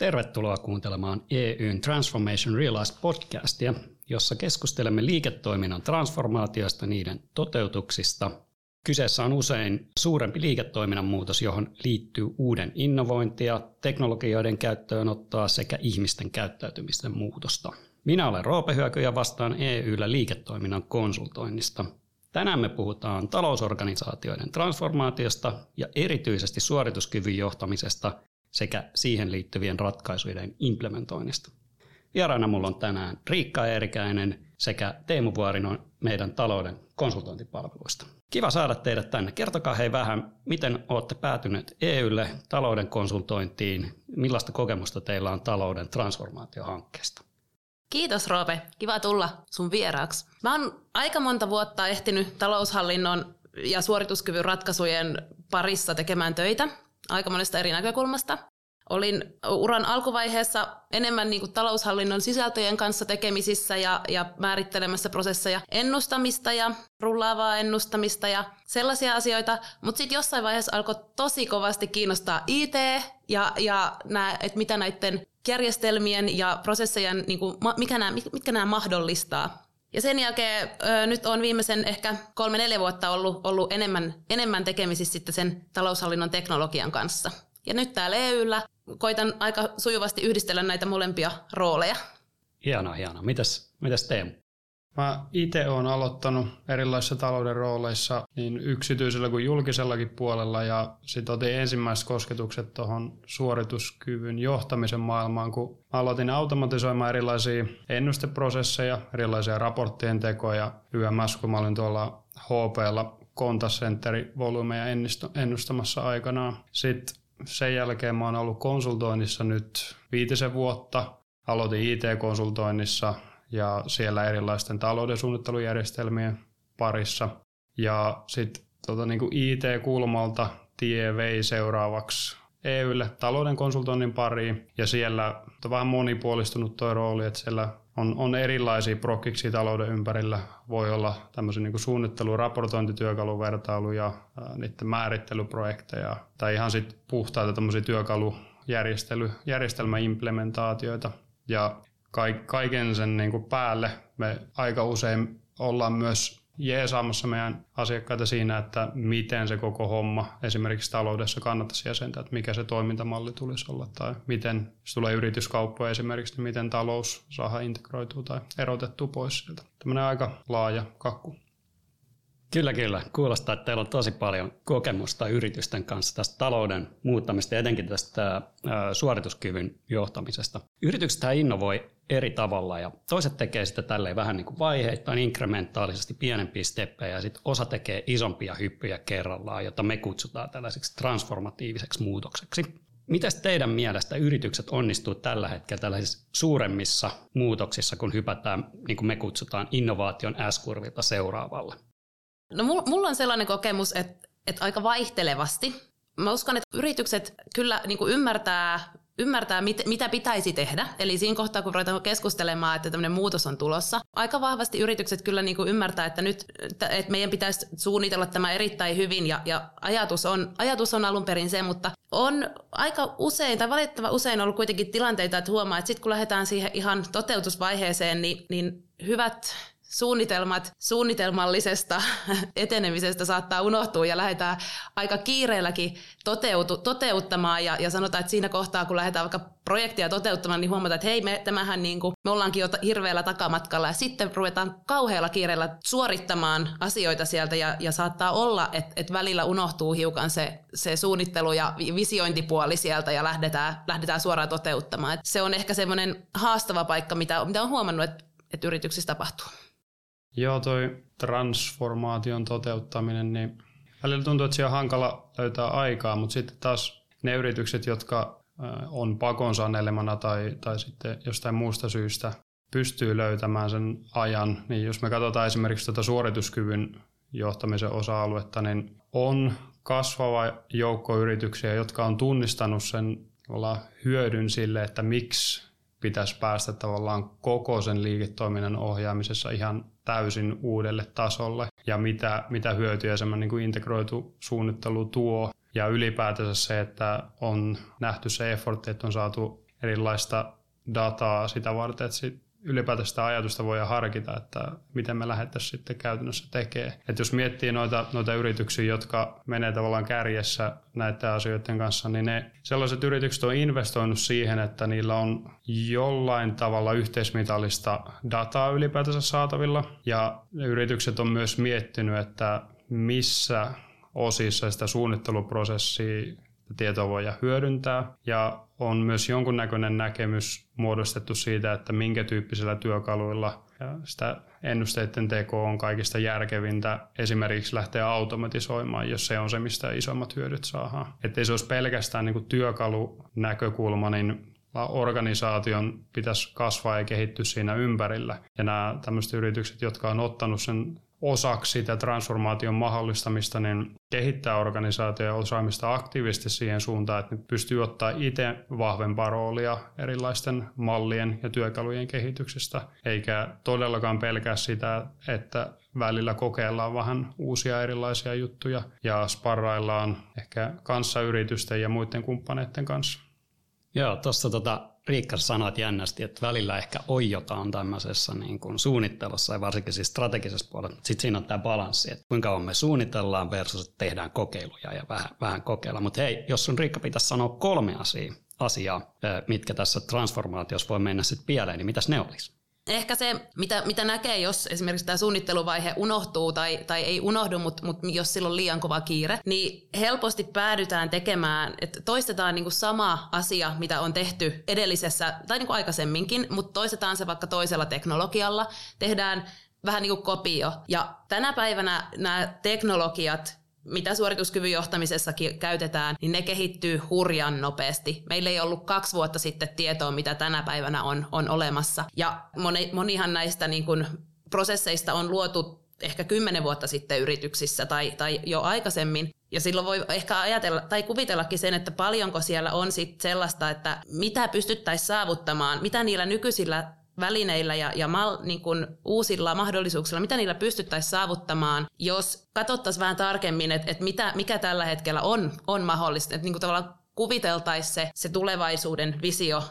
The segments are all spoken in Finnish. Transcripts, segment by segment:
Tervetuloa kuuntelemaan EUn Transformation Realized podcastia, jossa keskustelemme liiketoiminnan transformaatioista, niiden toteutuksista. Kyseessä on usein suurempi liiketoiminnan muutos, johon liittyy uuden innovointia, teknologioiden käyttöönottoa sekä ihmisten käyttäytymisten muutosta. Minä olen Roope Hyöky ja vastaan EYllä liiketoiminnan konsultoinnista. Tänään me puhutaan talousorganisaatioiden transformaatiosta ja erityisesti suorituskyvyn johtamisesta sekä siihen liittyvien ratkaisujen implementoinnista. Vieraana mulla on tänään Riikka Eerikäinen sekä Teemu Vuorino meidän talouden konsultointipalveluista. Kiva saada teidät tänne. Kertokaa hei vähän, miten olette päätyneet EYlle talouden konsultointiin, millaista kokemusta teillä on talouden transformaatiohankkeesta? Kiitos Roope, kiva tulla sun vieraaksi. Mä oon aika monta vuotta ehtinyt taloushallinnon ja suorituskyvyn ratkaisujen parissa tekemään töitä aika monesta eri näkökulmasta. Olin uran alkuvaiheessa enemmän niin kuin taloushallinnon sisältöjen kanssa tekemisissä ja, ja määrittelemässä prosesseja ennustamista ja rullaavaa ennustamista ja sellaisia asioita, mutta sitten jossain vaiheessa alkoi tosi kovasti kiinnostaa IT ja, ja nää, että mitä näiden järjestelmien ja prosessejen, niin kuin, mikä nämä, mitkä nämä mahdollistaa. Ja sen jälkeen ö, nyt on viimeisen ehkä kolme-neljä vuotta ollut, ollut enemmän, enemmän tekemisissä sitten sen taloushallinnon teknologian kanssa. Ja nyt täällä EYllä koitan aika sujuvasti yhdistellä näitä molempia rooleja. Hienoa, hienoa. Mitäs, mitäs Teemu? Mä itse olen aloittanut erilaisissa talouden rooleissa niin yksityisellä kuin julkisellakin puolella ja sitten otin ensimmäiset kosketukset tuohon suorituskyvyn johtamisen maailmaan, kun aloitin automatisoimaan erilaisia ennusteprosesseja, erilaisia raporttien tekoja YMS, kun mä olin tuolla HPlla kontasenteri volyymeja ennustamassa aikanaan. Sitten sen jälkeen mä oon ollut konsultoinnissa nyt viitisen vuotta. Aloitin IT-konsultoinnissa ja siellä erilaisten talouden suunnittelujärjestelmien parissa. Ja sitten tota, niin IT-kulmalta tie vei seuraavaksi EYlle talouden konsultoinnin pariin, ja siellä on vähän monipuolistunut tuo rooli, että siellä on, on erilaisia prokkiksi talouden ympärillä. Voi olla tämmöisiä niin suunnittelu- raportointityökaluvertailu ja niiden määrittelyprojekteja, tai ihan sitten puhtaita tämmöisiä työkalujärjestelmäimplementaatioita. Ja kaiken sen niin kuin päälle me aika usein ollaan myös jeesaamassa meidän asiakkaita siinä, että miten se koko homma esimerkiksi taloudessa kannattaisi jäsentää, että mikä se toimintamalli tulisi olla tai miten, jos tulee yrityskauppoja esimerkiksi, niin miten talous saa integroitua tai erotettua pois sieltä. Tämmöinen aika laaja kakku. Kyllä, kyllä. Kuulostaa, että teillä on tosi paljon kokemusta yritysten kanssa tästä talouden muuttamista ja etenkin tästä suorituskyvyn johtamisesta. Yritykset innovoi eri tavalla ja toiset tekee sitä tälleen vähän niin kuin vaiheittain, inkrementaalisesti pienempiä steppejä ja sitten osa tekee isompia hyppyjä kerrallaan, jota me kutsutaan tällaiseksi transformatiiviseksi muutokseksi. Miten teidän mielestä yritykset onnistuu tällä hetkellä tällaisissa suuremmissa muutoksissa, kun hypätään, niin kuin me kutsutaan, innovaation S-kurvilta seuraavalle? No mulla on sellainen kokemus, että, että aika vaihtelevasti. Mä uskon, että yritykset kyllä niin kuin ymmärtää ymmärtää, mit, mitä pitäisi tehdä. Eli siinä kohtaa, kun ruvetaan keskustelemaan, että tämmöinen muutos on tulossa, aika vahvasti yritykset kyllä niin kuin ymmärtää, että nyt että meidän pitäisi suunnitella tämä erittäin hyvin, ja, ja ajatus, on, ajatus on alun perin se, mutta on aika usein, tai valitettava usein ollut kuitenkin tilanteita, että huomaa, että sitten kun lähdetään siihen ihan toteutusvaiheeseen, niin, niin hyvät suunnitelmat suunnitelmallisesta etenemisestä saattaa unohtua ja lähdetään aika kiireelläkin toteutu, toteuttamaan ja, ja sanotaan, että siinä kohtaa, kun lähdetään vaikka projektia toteuttamaan, niin huomataan, että hei, me, tämähän niin kuin, me ollaankin jo hirveällä takamatkalla ja sitten ruvetaan kauhealla kiireellä suorittamaan asioita sieltä ja, ja saattaa olla, että, että välillä unohtuu hiukan se, se suunnittelu ja visiointipuoli sieltä ja lähdetään, lähdetään suoraan toteuttamaan. Et se on ehkä semmoinen haastava paikka, mitä, mitä on huomannut, että, että yrityksissä tapahtuu. Joo, toi transformaation toteuttaminen, niin välillä tuntuu, että siellä on hankala löytää aikaa, mutta sitten taas ne yritykset, jotka on pakon sanelemana tai, tai sitten jostain muusta syystä pystyy löytämään sen ajan, niin jos me katsotaan esimerkiksi tuota suorituskyvyn johtamisen osa-aluetta, niin on kasvava joukko yrityksiä, jotka on tunnistanut sen hyödyn sille, että miksi pitäisi päästä tavallaan koko sen liiketoiminnan ohjaamisessa ihan täysin uudelle tasolle. Ja mitä, mitä hyötyjä semmoinen niin kuin integroitu suunnittelu tuo. Ja ylipäätänsä se, että on nähty se effortti, että on saatu erilaista dataa sitä varten, että ylipäätään sitä ajatusta voi harkita, että miten me lähdettäisiin sitten käytännössä tekemään. Että jos miettii noita, noita yrityksiä, jotka menee tavallaan kärjessä näiden asioiden kanssa, niin ne sellaiset yritykset on investoinut siihen, että niillä on jollain tavalla yhteismitallista dataa ylipäätänsä saatavilla. Ja yritykset on myös miettinyt, että missä osissa sitä suunnitteluprosessia tietoa voidaan hyödyntää ja on myös jonkunnäköinen näkemys muodostettu siitä, että minkä tyyppisillä työkaluilla sitä ennusteiden teko on kaikista järkevintä esimerkiksi lähteä automatisoimaan, jos se on se, mistä isommat hyödyt saadaan. Että se olisi pelkästään niin työkalunäkökulma, niin organisaation pitäisi kasvaa ja kehittyä siinä ympärillä. Ja nämä tämmöiset yritykset, jotka on ottanut sen osaksi sitä transformaation mahdollistamista, niin kehittää organisaatio osaamista aktiivisesti siihen suuntaan, että ne pystyy ottaa itse vahvempaa roolia erilaisten mallien ja työkalujen kehityksestä, eikä todellakaan pelkää sitä, että välillä kokeillaan vähän uusia erilaisia juttuja ja sparraillaan ehkä kanssayritysten ja muiden kumppaneiden kanssa. Joo, tuossa tota, Riikka sanoit jännästi, että välillä ehkä oijotaan tämmöisessä niin kuin suunnittelussa ja varsinkin siis strategisessa puolella. Sitten siinä on tämä balanssi, että kuinka kauan me suunnitellaan versus että tehdään kokeiluja ja vähän, vähän kokeilla. Mutta hei, jos sun Riikka pitäisi sanoa kolme asiaa, asiaa mitkä tässä transformaatiossa voi mennä sitten pieleen, niin mitäs ne olisi? Ehkä se, mitä, mitä näkee, jos esimerkiksi tämä suunnitteluvaihe unohtuu tai, tai ei unohdu, mutta, mutta jos sillä on liian kova kiire, niin helposti päädytään tekemään, että toistetaan niin kuin sama asia, mitä on tehty edellisessä tai niin kuin aikaisemminkin, mutta toistetaan se vaikka toisella teknologialla, tehdään vähän niin kuin kopio. Ja tänä päivänä nämä teknologiat mitä suorituskyvyn johtamisessakin käytetään, niin ne kehittyy hurjan nopeasti. Meillä ei ollut kaksi vuotta sitten tietoa, mitä tänä päivänä on, on olemassa. Ja moni, monihan näistä niin kuin prosesseista on luotu ehkä kymmenen vuotta sitten yrityksissä tai, tai jo aikaisemmin. Ja silloin voi ehkä ajatella tai kuvitellakin sen, että paljonko siellä on sit sellaista, että mitä pystyttäisiin saavuttamaan, mitä niillä nykyisillä välineillä ja, ja mal, niin kuin uusilla mahdollisuuksilla, mitä niillä pystyttäisiin saavuttamaan, jos katsottaisiin vähän tarkemmin, että, että mitä, mikä tällä hetkellä on, on mahdollista, että niin kuin tavallaan kuviteltaisiin se, se tulevaisuuden visio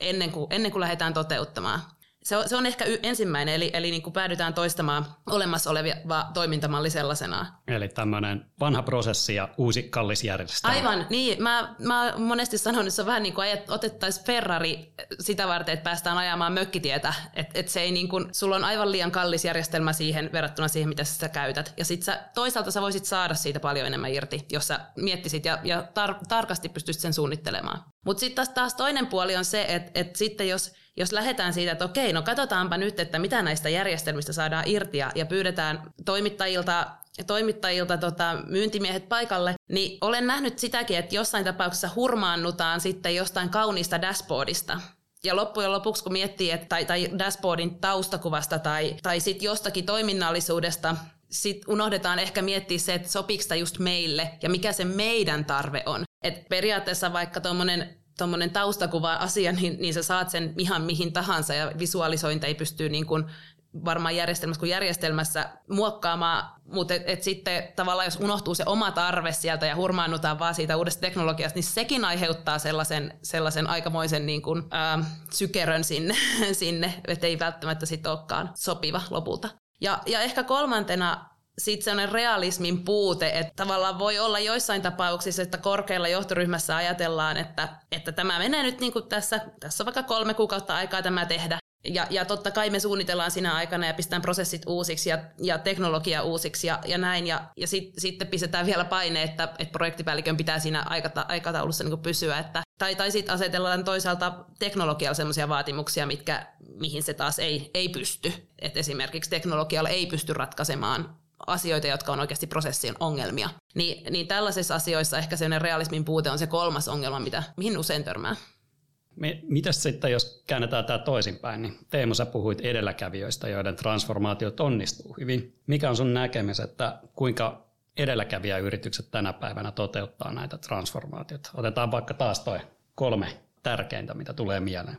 ennen kuin, ennen kuin lähdetään toteuttamaan se on, se on ehkä y- ensimmäinen, eli, eli niin kuin päädytään toistamaan olemassa olevia toimintamalli sellaisena. Eli tämmöinen vanha prosessi ja uusi kallis järjestelmä. Aivan, niin. Mä, mä monesti sanon, että se on vähän niin kuin otettaisiin Ferrari sitä varten, että päästään ajamaan mökkitietä. Että et se ei niin kuin, sulla on aivan liian kallis järjestelmä siihen verrattuna siihen, mitä sä käytät. Ja sit sä, toisaalta sä voisit saada siitä paljon enemmän irti, jos sä miettisit ja, ja tar- tarkasti pystyisit sen suunnittelemaan. Mutta sitten taas, taas toinen puoli on se, että, että sitten jos jos lähdetään siitä, että okei, no katsotaanpa nyt, että mitä näistä järjestelmistä saadaan irti ja pyydetään toimittajilta toimittajilta tota, myyntimiehet paikalle, niin olen nähnyt sitäkin, että jossain tapauksessa hurmaannutaan sitten jostain kauniista dashboardista. Ja loppujen lopuksi, kun miettii, että, tai, tai dashboardin taustakuvasta tai, tai sitten jostakin toiminnallisuudesta, sitten unohdetaan ehkä miettiä se, että sopiiko just meille ja mikä se meidän tarve on. Et periaatteessa vaikka tuommoinen tuommoinen taustakuva-asia, niin, niin sä saat sen ihan mihin tahansa ja visualisointi ei pystyy niin kuin varmaan järjestelmässä kuin järjestelmässä muokkaamaan, mutta et, et sitten tavallaan jos unohtuu se oma tarve sieltä ja hurmaannutaan vaan siitä uudesta teknologiasta, niin sekin aiheuttaa sellaisen, sellaisen aikamoisen niin kuin, ää, sykerön sinne, sinne että ei välttämättä sitten olekaan sopiva lopulta. Ja, ja ehkä kolmantena sitten sellainen realismin puute, että tavallaan voi olla joissain tapauksissa, että korkealla johtoryhmässä ajatellaan, että, että tämä menee nyt niin kuin tässä, tässä on vaikka kolme kuukautta aikaa tämä tehdä. Ja, ja totta kai me suunnitellaan siinä aikana ja pistetään prosessit uusiksi ja, ja teknologia uusiksi ja, ja näin. Ja, ja sit, sitten pistetään vielä paine, että, että projektipäällikön pitää siinä aikata, aikataulussa niin pysyä. Että, tai tai sitten asetellaan toisaalta teknologialla sellaisia vaatimuksia, mitkä, mihin se taas ei, ei pysty. Et esimerkiksi teknologialla ei pysty ratkaisemaan asioita, jotka on oikeasti prosessin ongelmia. Niin, niin tällaisissa asioissa ehkä sellainen realismin puute on se kolmas ongelma, mitä, mihin usein törmää. Mitäs sitten, jos käännetään tämä toisinpäin, niin Teemu, sä puhuit edelläkävijöistä, joiden transformaatiot onnistuu hyvin. Mikä on sun näkemys, että kuinka edelläkävijäyritykset tänä päivänä toteuttaa näitä transformaatioita? Otetaan vaikka taas toi kolme tärkeintä, mitä tulee mieleen.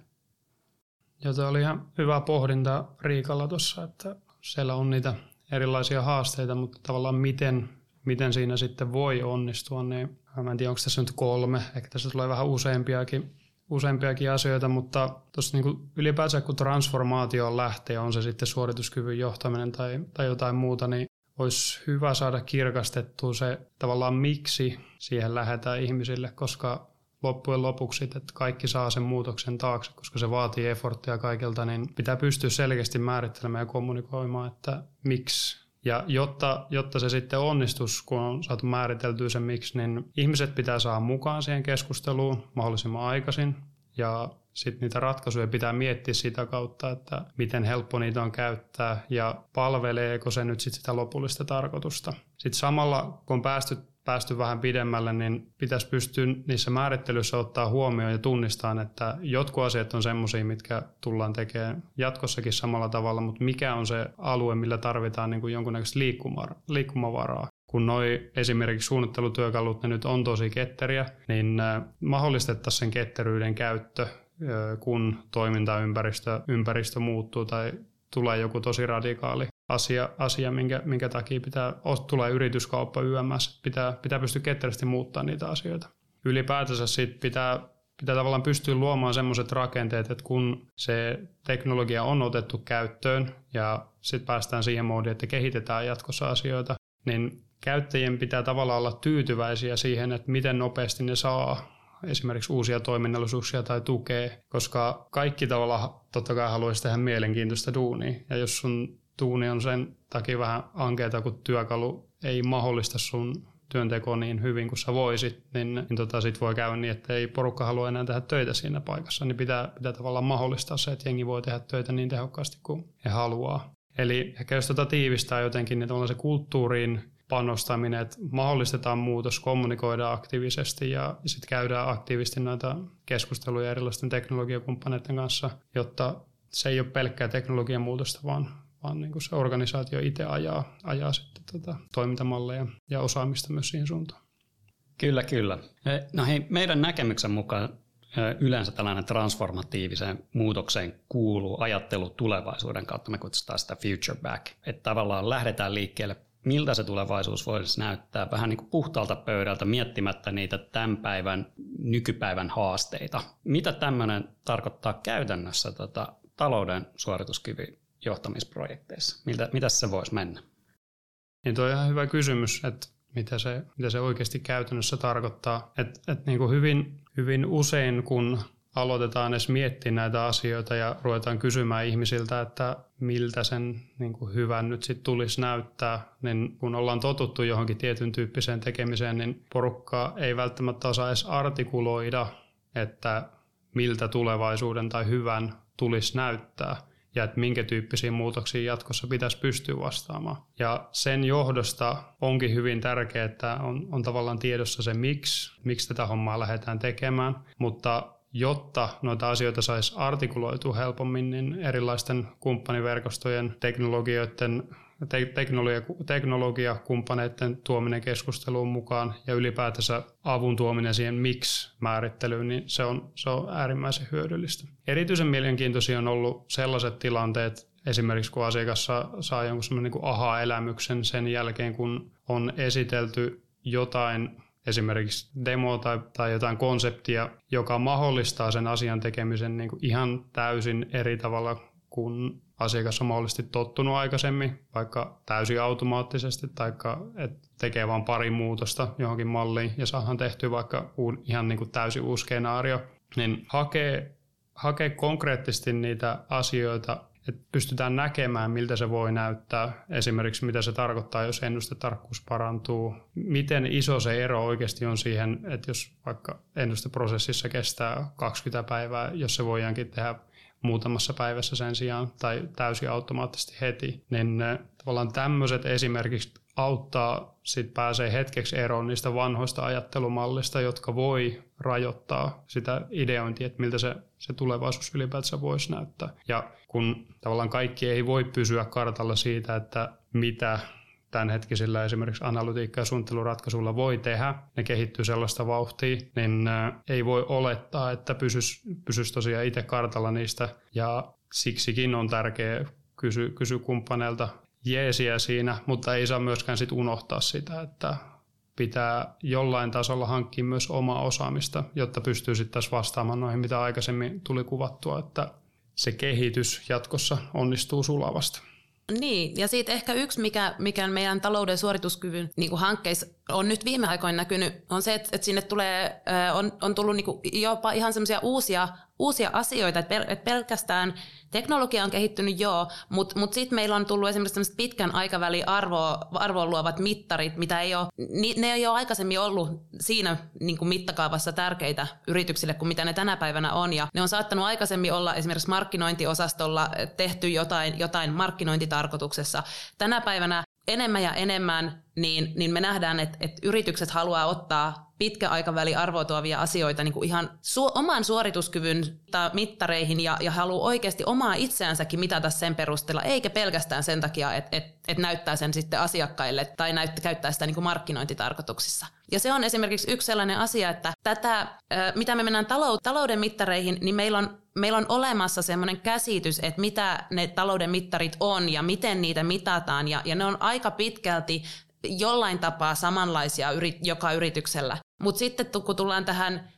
Joo, tämä oli ihan hyvä pohdinta Riikalla tuossa, että siellä on niitä erilaisia haasteita, mutta tavallaan miten, miten siinä sitten voi onnistua, niin mä en tiedä, onko tässä nyt kolme, ehkä tässä tulee vähän useampiakin useampiakin asioita, mutta tuossa niin ylipäänsä kun transformaatio lähtee, on se sitten suorituskyvyn johtaminen tai, tai jotain muuta, niin olisi hyvä saada kirkastettua se tavallaan miksi siihen lähdetään ihmisille, koska loppujen lopuksi, että kaikki saa sen muutoksen taakse, koska se vaatii efforttia kaikilta, niin pitää pystyä selkeästi määrittelemään ja kommunikoimaan, että miksi. Ja jotta, jotta se sitten onnistus, kun on saatu määriteltyä sen miksi, niin ihmiset pitää saada mukaan siihen keskusteluun mahdollisimman aikaisin. Ja sitten niitä ratkaisuja pitää miettiä sitä kautta, että miten helppo niitä on käyttää ja palveleeko se nyt sit sitä lopullista tarkoitusta. Sitten samalla, kun on päästy päästy vähän pidemmälle, niin pitäisi pystyä niissä määrittelyissä ottaa huomioon ja tunnistaa, että jotkut asiat on semmoisia, mitkä tullaan tekemään jatkossakin samalla tavalla, mutta mikä on se alue, millä tarvitaan niin kuin jonkunnäköistä liikkumavaraa. Kun noi esimerkiksi suunnittelutyökalut ne nyt on tosi ketteriä, niin äh, mahdollistettaisiin sen ketteryyden käyttö kun toimintaympäristö ympäristö muuttuu tai tulee joku tosi radikaali asia, asia minkä, minkä takia pitää, tulee yrityskauppa YMS, pitää, pitää pystyä ketterästi muuttaa niitä asioita. Ylipäätänsä sit pitää, pitää tavallaan pystyä luomaan semmoiset rakenteet, että kun se teknologia on otettu käyttöön ja sitten päästään siihen moodiin, että kehitetään jatkossa asioita, niin käyttäjien pitää tavallaan olla tyytyväisiä siihen, että miten nopeasti ne saa esimerkiksi uusia toiminnallisuuksia tai tukea, koska kaikki tavallaan totta kai haluaisi tehdä mielenkiintoista duunia. Ja jos sun duuni on sen takia vähän ankeeta, kun työkalu ei mahdollista sun työnteko niin hyvin kuin sä voisit, niin, niin tota sit voi käydä niin, että ei porukka halua enää tehdä töitä siinä paikassa. Niin pitää, pitää tavallaan mahdollistaa se, että jengi voi tehdä töitä niin tehokkaasti kuin he haluaa. Eli ehkä jos tota tiivistää jotenkin, niin se kulttuuriin panostaminen, että mahdollistetaan muutos, kommunikoidaan aktiivisesti ja sitten käydään aktiivisesti noita keskusteluja erilaisten teknologiakumppaneiden kanssa, jotta se ei ole pelkkää teknologian muutosta, vaan, vaan niin kuin se organisaatio itse ajaa, ajaa sitten tota toimintamalleja ja osaamista myös siihen suuntaan. Kyllä, kyllä. No hei, meidän näkemyksen mukaan yleensä tällainen transformatiiviseen muutokseen kuuluu ajattelu tulevaisuuden kautta. Me kutsutaan sitä future back. Että tavallaan lähdetään liikkeelle miltä se tulevaisuus voisi näyttää vähän niin kuin puhtaalta pöydältä miettimättä niitä tämän päivän, nykypäivän haasteita. Mitä tämmöinen tarkoittaa käytännössä tota, talouden suorituskyvyn johtamisprojekteissa? Miltä, mitä se voisi mennä? Niin tuo on ihan hyvä kysymys, että mitä se, mitä se oikeasti käytännössä tarkoittaa. Et, et niin kuin hyvin, hyvin usein, kun aloitetaan edes miettiä näitä asioita ja ruvetaan kysymään ihmisiltä, että miltä sen niin kuin hyvän nyt sitten tulisi näyttää, niin kun ollaan totuttu johonkin tietyn tyyppiseen tekemiseen, niin porukka ei välttämättä osaa edes artikuloida, että miltä tulevaisuuden tai hyvän tulisi näyttää ja että minkä tyyppisiä muutoksia jatkossa pitäisi pystyä vastaamaan. Ja sen johdosta onkin hyvin tärkeää, että on, on tavallaan tiedossa se miksi, miksi tätä hommaa lähdetään tekemään, mutta jotta noita asioita saisi artikuloitua helpommin, niin erilaisten kumppaniverkostojen, teknologioiden, teknologiakumppaneiden tuominen keskusteluun mukaan ja ylipäätänsä avun tuominen siihen miksi-määrittelyyn, niin se on, se on äärimmäisen hyödyllistä. Erityisen mielenkiintoisia on ollut sellaiset tilanteet, esimerkiksi kun asiakas saa, saa jonkun semmoinen niin aha-elämyksen sen jälkeen, kun on esitelty jotain esimerkiksi demo tai, tai jotain konseptia, joka mahdollistaa sen asian tekemisen niin kuin ihan täysin eri tavalla kuin asiakas on mahdollisesti tottunut aikaisemmin, vaikka täysin automaattisesti, tai että tekee vain pari muutosta johonkin malliin ja saadaan tehtyä vaikka ihan niin kuin täysin uusi skenaario, niin hakee, hakee konkreettisesti niitä asioita että pystytään näkemään, miltä se voi näyttää, esimerkiksi mitä se tarkoittaa, jos ennustetarkkuus parantuu, miten iso se ero oikeasti on siihen, että jos vaikka ennusteprosessissa kestää 20 päivää, jos se voidaankin tehdä muutamassa päivässä sen sijaan tai täysin automaattisesti heti, niin tavallaan tämmöiset esimerkiksi auttaa, sit pääsee hetkeksi eroon niistä vanhoista ajattelumallista, jotka voi rajoittaa sitä ideointia, että miltä se, se tulevaisuus ylipäätänsä voisi näyttää. Ja kun tavallaan kaikki ei voi pysyä kartalla siitä, että mitä tämänhetkisillä esimerkiksi analytiikka- ja suunnitteluratkaisuilla voi tehdä, ne kehittyy sellaista vauhtia, niin ei voi olettaa, että pysyisi, pysyisi tosiaan itse kartalla niistä. Ja siksikin on tärkeää kysyä kysy kumppaneilta jeesiä siinä, mutta ei saa myöskään sit unohtaa sitä, että pitää jollain tasolla hankkia myös omaa osaamista, jotta pystyy sitten taas vastaamaan noihin, mitä aikaisemmin tuli kuvattua, että se kehitys jatkossa onnistuu sulavasti. Niin, ja siitä ehkä yksi, mikä, mikä meidän talouden suorituskyvyn niin kuin hankkeissa on nyt viime aikoina näkynyt, on se, että, että sinne tulee, on, on tullut niin kuin jopa ihan semmoisia uusia, uusia asioita, että, että pelkästään teknologia on kehittynyt joo, mutta mut sitten meillä on tullut esimerkiksi pitkän aikavälin arvoa, arvoa luovat mittarit, mitä ei ole, ne ei ole aikaisemmin ollut siinä niin kuin mittakaavassa tärkeitä yrityksille kuin mitä ne tänä päivänä on, ja ne on saattanut aikaisemmin olla esimerkiksi markkinointiosastolla tehty jotain, jotain markkinointitarkoituksessa. Tänä päivänä enemmän ja enemmän, niin, niin me nähdään, että, että yritykset haluaa ottaa pitkäaikaväli arvoa tuovia asioita niin kuin ihan su- oman suorituskyvyn mittareihin ja, ja haluaa oikeasti omaa itseänsäkin mitata sen perusteella, eikä pelkästään sen takia, että, että, että näyttää sen sitten asiakkaille tai näyttää, käyttää sitä niin kuin markkinointitarkoituksissa. Ja se on esimerkiksi yksi sellainen asia, että tätä, mitä me mennään talouden mittareihin, niin meillä on meillä on olemassa semmoinen käsitys, että mitä ne talouden mittarit on ja miten niitä mitataan, ja, ja ne on aika pitkälti jollain tapaa samanlaisia yri, joka yrityksellä. Mutta sitten kun tullaan tähän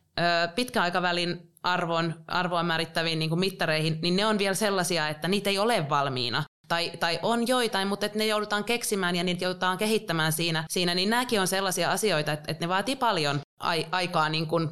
pitkän aikavälin arvon, arvoa määrittäviin niin mittareihin, niin ne on vielä sellaisia, että niitä ei ole valmiina. Tai, tai on joitain, mutta että ne joudutaan keksimään ja niitä joudutaan kehittämään siinä, siinä niin nämäkin on sellaisia asioita, että, että ne vaatii paljon ai, aikaa niin kuin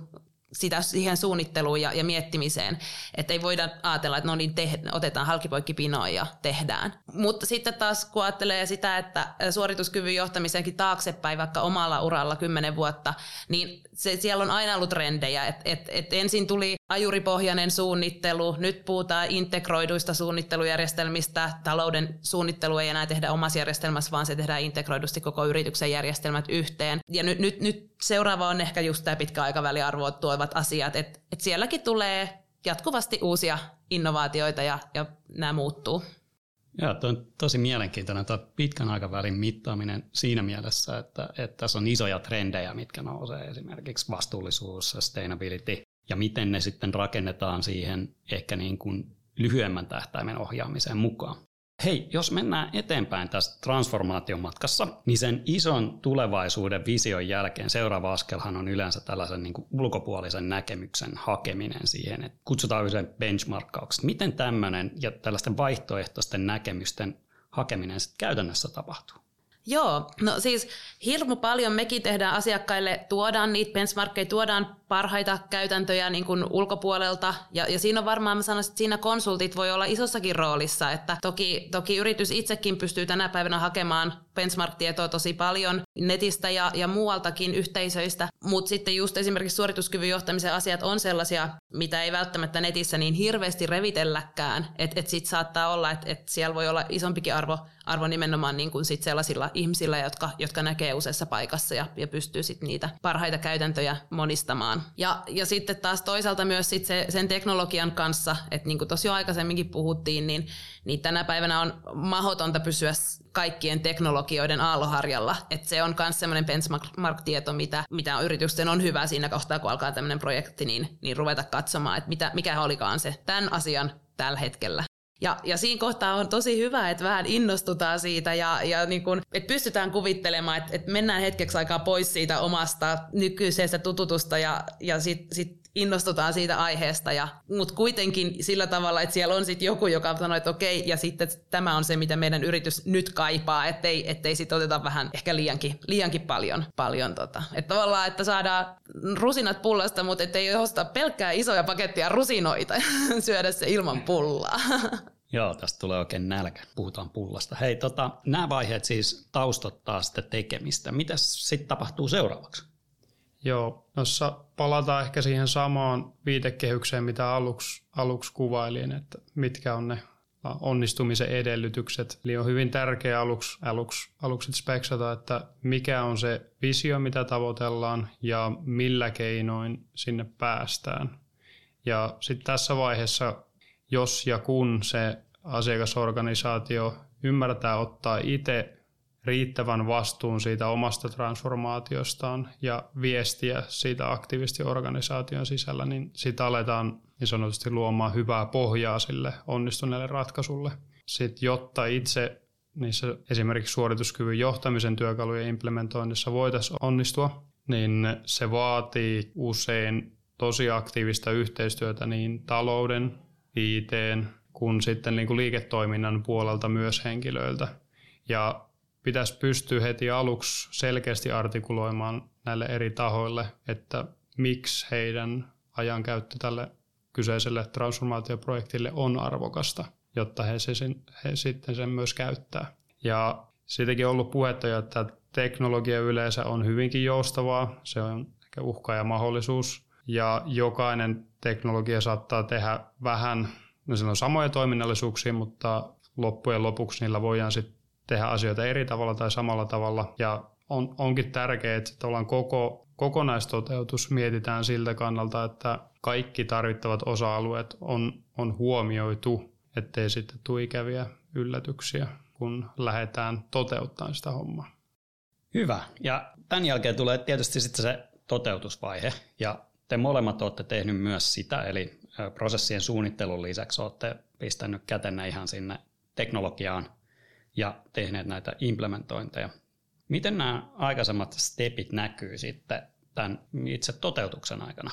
sitä siihen suunnitteluun ja, ja miettimiseen. Että ei voida ajatella, että no niin, te, otetaan halkipoikkipinoa ja tehdään. Mutta sitten taas kun ajattelee sitä, että suorituskyvyn johtamisenkin taaksepäin vaikka omalla uralla kymmenen vuotta, niin se, siellä on aina ollut trendejä. Et, et, et ensin tuli ajuripohjainen suunnittelu, nyt puhutaan integroiduista suunnittelujärjestelmistä. Talouden suunnittelu ei enää tehdä omassa järjestelmässä, vaan se tehdään integroidusti koko yrityksen järjestelmät yhteen. Ja nyt, nyt, nyt seuraava on ehkä just tämä pitkä aikaväli arvoa tuovat asiat, että et sielläkin tulee jatkuvasti uusia innovaatioita ja, ja nämä muuttuu. Joo, tuo on tosi mielenkiintoinen tuo pitkän aikavälin mittaaminen siinä mielessä, että, että tässä on isoja trendejä, mitkä nousee esimerkiksi vastuullisuus, sustainability, ja miten ne sitten rakennetaan siihen ehkä niin kuin lyhyemmän tähtäimen ohjaamiseen mukaan. Hei, jos mennään eteenpäin tässä transformaation matkassa, niin sen ison tulevaisuuden vision jälkeen seuraava askelhan on yleensä tällaisen niin ulkopuolisen näkemyksen hakeminen siihen, että kutsutaan usein benchmarkkaukset. Miten tämmöinen ja tällaisten vaihtoehtoisten näkemysten hakeminen sitten käytännössä tapahtuu? Joo, no siis hirmu paljon mekin tehdään asiakkaille, tuodaan niitä benchmarkkeja, tuodaan parhaita käytäntöjä niin kuin ulkopuolelta. Ja, ja siinä on varmaan, mä sanoisin, että siinä konsultit voi olla isossakin roolissa. Että toki, toki yritys itsekin pystyy tänä päivänä hakemaan benchmark-tietoa tosi paljon netistä ja, ja muualtakin yhteisöistä. Mutta sitten just esimerkiksi suorituskyvyn johtamisen asiat on sellaisia, mitä ei välttämättä netissä niin hirveästi revitelläkään. Että et sitten saattaa olla, että et siellä voi olla isompikin arvo, arvo nimenomaan niin kuin sit sellaisilla ihmisillä, jotka, jotka näkee useassa paikassa ja, ja pystyy sitten niitä parhaita käytäntöjä monistamaan mukaan. Ja, ja sitten taas toisaalta myös sit se, sen teknologian kanssa, että niin kuin tosi jo aikaisemminkin puhuttiin, niin, niin tänä päivänä on mahdotonta pysyä kaikkien teknologioiden aalloharjalla. Että se on myös semmoinen benchmark-tieto, mitä, mitä yritysten on hyvä siinä kohtaa, kun alkaa tämmöinen projekti, niin, niin ruveta katsomaan, että mitä, mikä olikaan se tämän asian tällä hetkellä ja, ja siinä kohtaa on tosi hyvä, että vähän innostutaan siitä ja, ja niin kun, että pystytään kuvittelemaan, että, että mennään hetkeksi aikaa pois siitä omasta nykyisestä tututusta ja, ja sitten sit innostutaan siitä aiheesta, ja, mutta kuitenkin sillä tavalla, että siellä on sitten joku, joka sanoo, että okei, ja sitten tämä on se, mitä meidän yritys nyt kaipaa, ettei, ettei sitten oteta vähän ehkä liiankin, liiankin paljon. paljon tota. Että tavallaan, että saadaan rusinat pullasta, mutta ettei osta pelkkää isoja pakettia rusinoita syödä se ilman pullaa. Joo, tästä tulee oikein nälkä. Puhutaan pullasta. Hei, tota, nämä vaiheet siis taustottaa sitä tekemistä. Mitä sitten tapahtuu seuraavaksi? Joo, jossa palataan ehkä siihen samaan viitekehykseen, mitä aluksi, aluksi kuvailin, että mitkä on ne onnistumisen edellytykset. Eli on hyvin tärkeää aluksi, aluksi, aluksi speksata, että mikä on se visio, mitä tavoitellaan ja millä keinoin sinne päästään. Ja sitten tässä vaiheessa, jos ja kun se asiakasorganisaatio ymmärtää ottaa itse riittävän vastuun siitä omasta transformaatiostaan ja viestiä siitä aktiivisesti organisaation sisällä, niin sitä aletaan niin sanotusti luomaan hyvää pohjaa sille onnistuneelle ratkaisulle. Sitten jotta itse niissä esimerkiksi suorituskyvyn johtamisen työkalujen implementoinnissa voitaisiin onnistua, niin se vaatii usein tosi aktiivista yhteistyötä niin talouden, IT, kuin sitten niin kuin liiketoiminnan puolelta myös henkilöiltä. Ja pitäisi pystyä heti aluksi selkeästi artikuloimaan näille eri tahoille, että miksi heidän ajankäyttö tälle kyseiselle transformaatioprojektille on arvokasta, jotta he, se, he sitten sen myös käyttää. Ja siitäkin on ollut puhetta jo, että teknologia yleensä on hyvinkin joustavaa, se on ehkä uhka ja mahdollisuus, ja jokainen teknologia saattaa tehdä vähän, no on samoja toiminnallisuuksia, mutta loppujen lopuksi niillä voidaan sitten tehdä asioita eri tavalla tai samalla tavalla, ja on, onkin tärkeää, että koko, kokonaistoteutus mietitään siltä kannalta, että kaikki tarvittavat osa-alueet on, on huomioitu, ettei sitten tule ikäviä yllätyksiä, kun lähdetään toteuttamaan sitä hommaa. Hyvä. Ja tämän jälkeen tulee tietysti sitten se toteutusvaihe. Ja te molemmat olette tehnyt myös sitä, eli prosessien suunnittelun lisäksi olette pistänyt kätenne ihan sinne teknologiaan ja tehneet näitä implementointeja. Miten nämä aikaisemmat stepit näkyy sitten tämän itse toteutuksen aikana?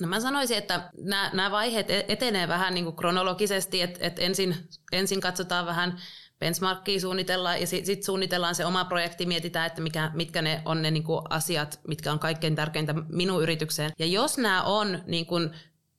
No mä sanoisin, että nämä, nämä vaiheet e-, etenee vähän niin kuin kronologisesti, että, että ensin, ensin katsotaan vähän benchmarkkia suunnitellaan ja sitten sit suunnitellaan se oma projekti, mietitään, että mikä, mitkä ne on ne niin kuin asiat, mitkä on kaikkein tärkeintä minun yritykseen. Ja jos nämä on niin kuin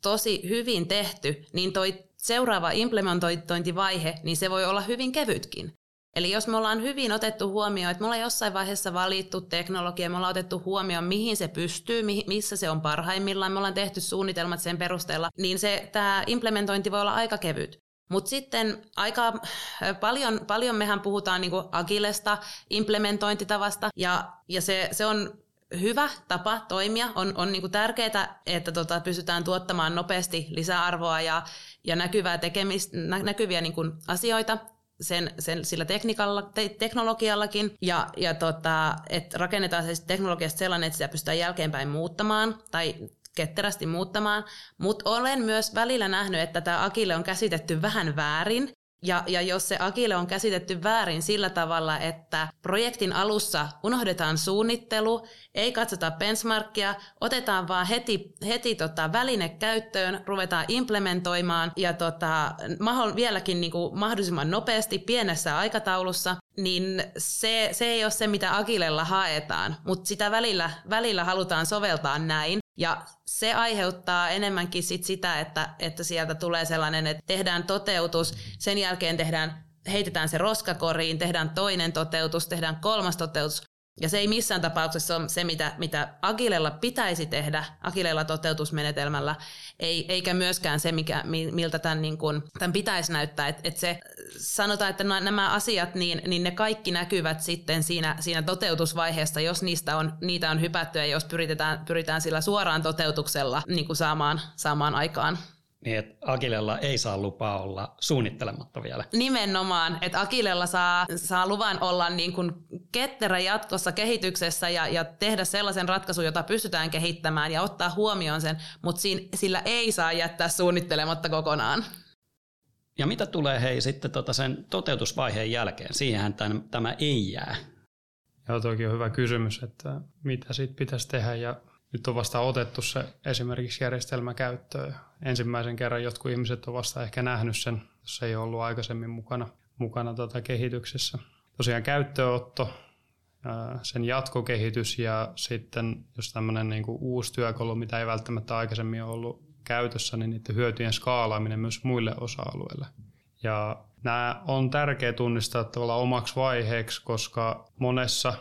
tosi hyvin tehty, niin toi seuraava implementointivaihe, niin se voi olla hyvin kevytkin. Eli jos me ollaan hyvin otettu huomioon, että me ollaan jossain vaiheessa valittu teknologia, me ollaan otettu huomioon, mihin se pystyy, missä se on parhaimmillaan, me ollaan tehty suunnitelmat sen perusteella, niin se, tämä implementointi voi olla aika kevyt. Mutta sitten aika äh, paljon, paljon mehän puhutaan niinku agilesta implementointitavasta, ja, ja se, se on hyvä tapa toimia. On, on niinku tärkeää, että tota, pystytään tuottamaan nopeasti lisäarvoa ja, ja näkyvää tekemistä, nä, näkyviä niinku asioita sen, sen sillä teknikalla, te, teknologiallakin. Ja, ja tota, että rakennetaan se teknologiasta sellainen, että sitä pystytään jälkeenpäin muuttamaan tai ketterästi muuttamaan, mutta olen myös välillä nähnyt, että tämä Akille on käsitetty vähän väärin, ja, ja jos se agile on käsitetty väärin sillä tavalla, että projektin alussa unohdetaan suunnittelu, ei katsota benchmarkia, otetaan vaan heti, heti tota väline käyttöön, ruvetaan implementoimaan ja tota, mahdoll, vieläkin niin kuin mahdollisimman nopeasti pienessä aikataulussa, niin se, se ei ole se, mitä Agilella haetaan, mutta sitä välillä, välillä halutaan soveltaa näin. Ja se aiheuttaa enemmänkin sit sitä, että, että sieltä tulee sellainen, että tehdään toteutus, sen jälkeen tehdään, heitetään se roskakoriin, tehdään toinen toteutus, tehdään kolmas toteutus, ja se ei missään tapauksessa ole se, mitä, mitä Agilella pitäisi tehdä, Agilella toteutusmenetelmällä, ei, eikä myöskään se, mikä, miltä tämän, niin kuin, tämän pitäisi näyttää. Et, et se, sanotaan, että nämä asiat, niin, niin ne kaikki näkyvät sitten siinä, siinä toteutusvaiheessa, jos niistä on, niitä on hypätty ja jos pyritään, pyritään sillä suoraan toteutuksella niin kuin saamaan, saamaan aikaan niin että Akilella ei saa lupaa olla suunnittelematta vielä. Nimenomaan, että Akilella saa, saa luvan olla niin kuin ketterä jatkossa kehityksessä ja, ja tehdä sellaisen ratkaisun, jota pystytään kehittämään ja ottaa huomioon sen, mutta siinä, sillä ei saa jättää suunnittelematta kokonaan. Ja mitä tulee hei sitten tota sen toteutusvaiheen jälkeen? Siihenhän tämän, tämä ei jää. Joo, toki on hyvä kysymys, että mitä siitä pitäisi tehdä ja nyt on vasta otettu se esimerkiksi järjestelmä käyttöön. Ensimmäisen kerran jotkut ihmiset on vasta ehkä nähnyt sen, jos ei ollut aikaisemmin mukana, mukana tota kehityksessä. Tosiaan käyttöönotto, sen jatkokehitys ja sitten jos tämmöinen niin uusi työkalu, mitä ei välttämättä aikaisemmin ollut käytössä, niin niiden hyötyjen skaalaaminen myös muille osa-alueille. Ja nämä on tärkeä tunnistaa tavallaan omaksi vaiheeksi, koska monessa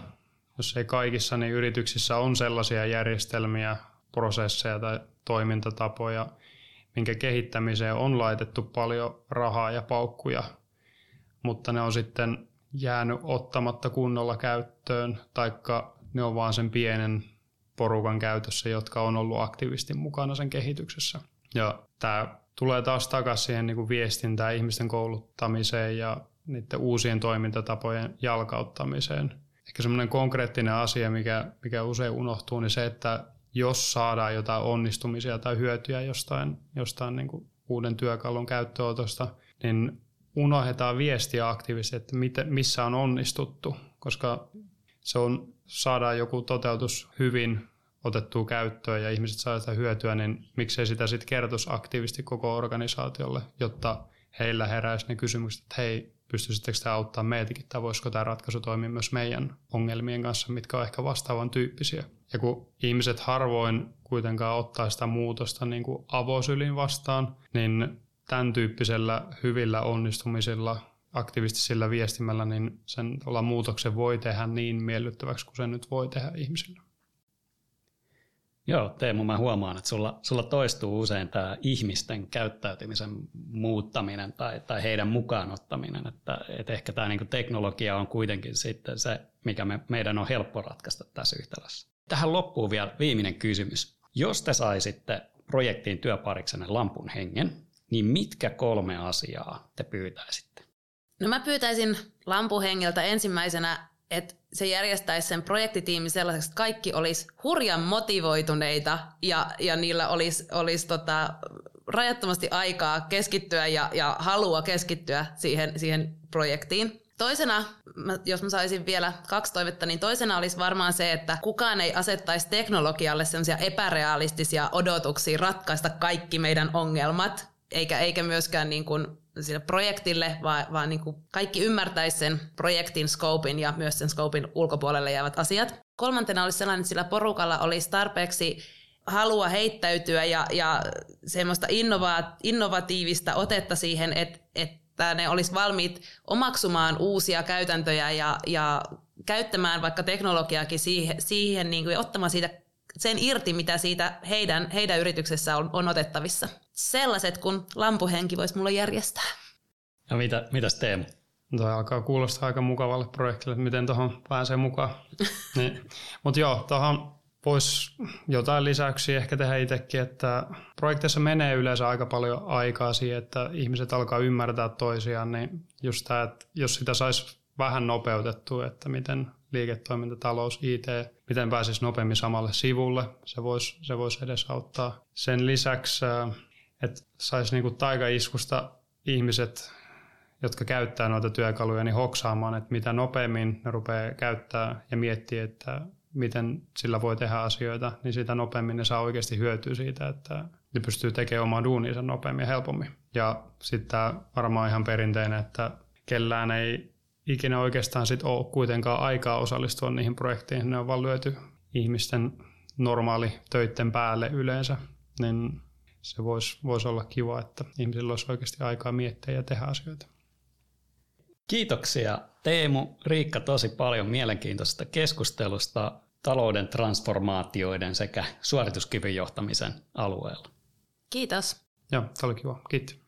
jos ei kaikissa, niin yrityksissä on sellaisia järjestelmiä, prosesseja tai toimintatapoja, minkä kehittämiseen on laitettu paljon rahaa ja paukkuja, mutta ne on sitten jäänyt ottamatta kunnolla käyttöön, taikka ne on vaan sen pienen porukan käytössä, jotka on ollut aktiivisesti mukana sen kehityksessä. Ja tämä tulee taas takaisin siihen niin kuin viestintään, ihmisten kouluttamiseen ja niiden uusien toimintatapojen jalkauttamiseen – ehkä semmoinen konkreettinen asia, mikä, mikä usein unohtuu, niin se, että jos saadaan jotain onnistumisia tai hyötyjä jostain, jostain niin kuin uuden työkalun käyttöönotosta, niin unohdetaan viestiä aktiivisesti, että missä on onnistuttu, koska se on, saadaan joku toteutus hyvin otettua käyttöön ja ihmiset saa sitä hyötyä, niin miksei sitä sitten kertoisi aktiivisesti koko organisaatiolle, jotta heillä heräisi ne kysymykset, että hei, pystyisittekö tämä auttaa meitäkin, tai voisiko tämä ratkaisu toimia myös meidän ongelmien kanssa, mitkä on ehkä vastaavan tyyppisiä. Ja kun ihmiset harvoin kuitenkaan ottaa sitä muutosta niin kuin avosylin vastaan, niin tämän tyyppisellä hyvillä onnistumisilla, aktivistisilla viestimällä, niin sen muutoksen voi tehdä niin miellyttäväksi kuin se nyt voi tehdä ihmisille. Joo, Teemu, mä huomaan, että sulla, sulla toistuu usein tämä ihmisten käyttäytymisen muuttaminen tai, tai heidän mukaan ottaminen, että, että ehkä tämä niin teknologia on kuitenkin sitten se, mikä me, meidän on helppo ratkaista tässä yhtälössä. Tähän loppuu vielä viimeinen kysymys. Jos te saisitte projektiin työpariksenne lampun hengen, niin mitkä kolme asiaa te pyytäisitte? No mä pyytäisin lampuhengeltä ensimmäisenä että se järjestäisi sen projektitiimin sellaiseksi, että kaikki olisi hurjan motivoituneita ja, ja niillä olisi, olisi tota, rajattomasti aikaa keskittyä ja, ja halua keskittyä siihen, siihen projektiin. Toisena, jos mä saisin vielä kaksi toivetta, niin toisena olisi varmaan se, että kukaan ei asettaisi teknologialle sellaisia epärealistisia odotuksia ratkaista kaikki meidän ongelmat, eikä, eikä myöskään niin kuin sille projektille, vaan, vaan niin kuin kaikki ymmärtäisi sen projektin scopein ja myös sen scopein ulkopuolelle jäävät asiat. Kolmantena olisi sellainen, että sillä porukalla olisi tarpeeksi halua heittäytyä ja, ja semmoista innova- innovatiivista otetta siihen, että, että ne olisi valmiit omaksumaan uusia käytäntöjä ja, ja käyttämään vaikka teknologiaakin siihen, siihen niin kuin, ja ottamaan siitä sen irti, mitä siitä heidän, heidän yrityksessä on, on otettavissa. Sellaiset, kun lampuhenki voisi mulle järjestää. Ja mitä, mitäs Teemu? No, Tämä alkaa kuulostaa aika mukavalle projektille, että miten tuohon pääsee mukaan. niin. Mutta joo, tuohon voisi jotain lisäyksiä ehkä tehdä itsekin, että projekteissa menee yleensä aika paljon aikaa siihen, että ihmiset alkaa ymmärtää toisiaan, niin just tämä, että jos sitä saisi vähän nopeutettua, että miten liiketoiminta, talous, IT, miten pääsisi nopeammin samalle sivulle. Se voisi se vois edesauttaa. Sen lisäksi, äh, että saisi niinku taikaiskusta ihmiset, jotka käyttää noita työkaluja, niin hoksaamaan, että mitä nopeammin ne rupeaa käyttää ja miettii, että miten sillä voi tehdä asioita, niin sitä nopeammin ne saa oikeasti hyötyä siitä, että ne pystyy tekemään omaa duuninsa nopeammin ja helpommin. Ja sitten tämä varmaan ihan perinteinen, että kellään ei ikinä oikeastaan sit ole kuitenkaan aikaa osallistua niihin projekteihin. Ne on vaan lyöty ihmisten normaali töitten päälle yleensä, niin se voisi vois olla kiva, että ihmisillä olisi oikeasti aikaa miettiä ja tehdä asioita. Kiitoksia Teemu, Riikka tosi paljon mielenkiintoisesta keskustelusta talouden transformaatioiden sekä suorituskyvyn johtamisen alueella. Kiitos. Joo, tämä oli kiva. Kiitos.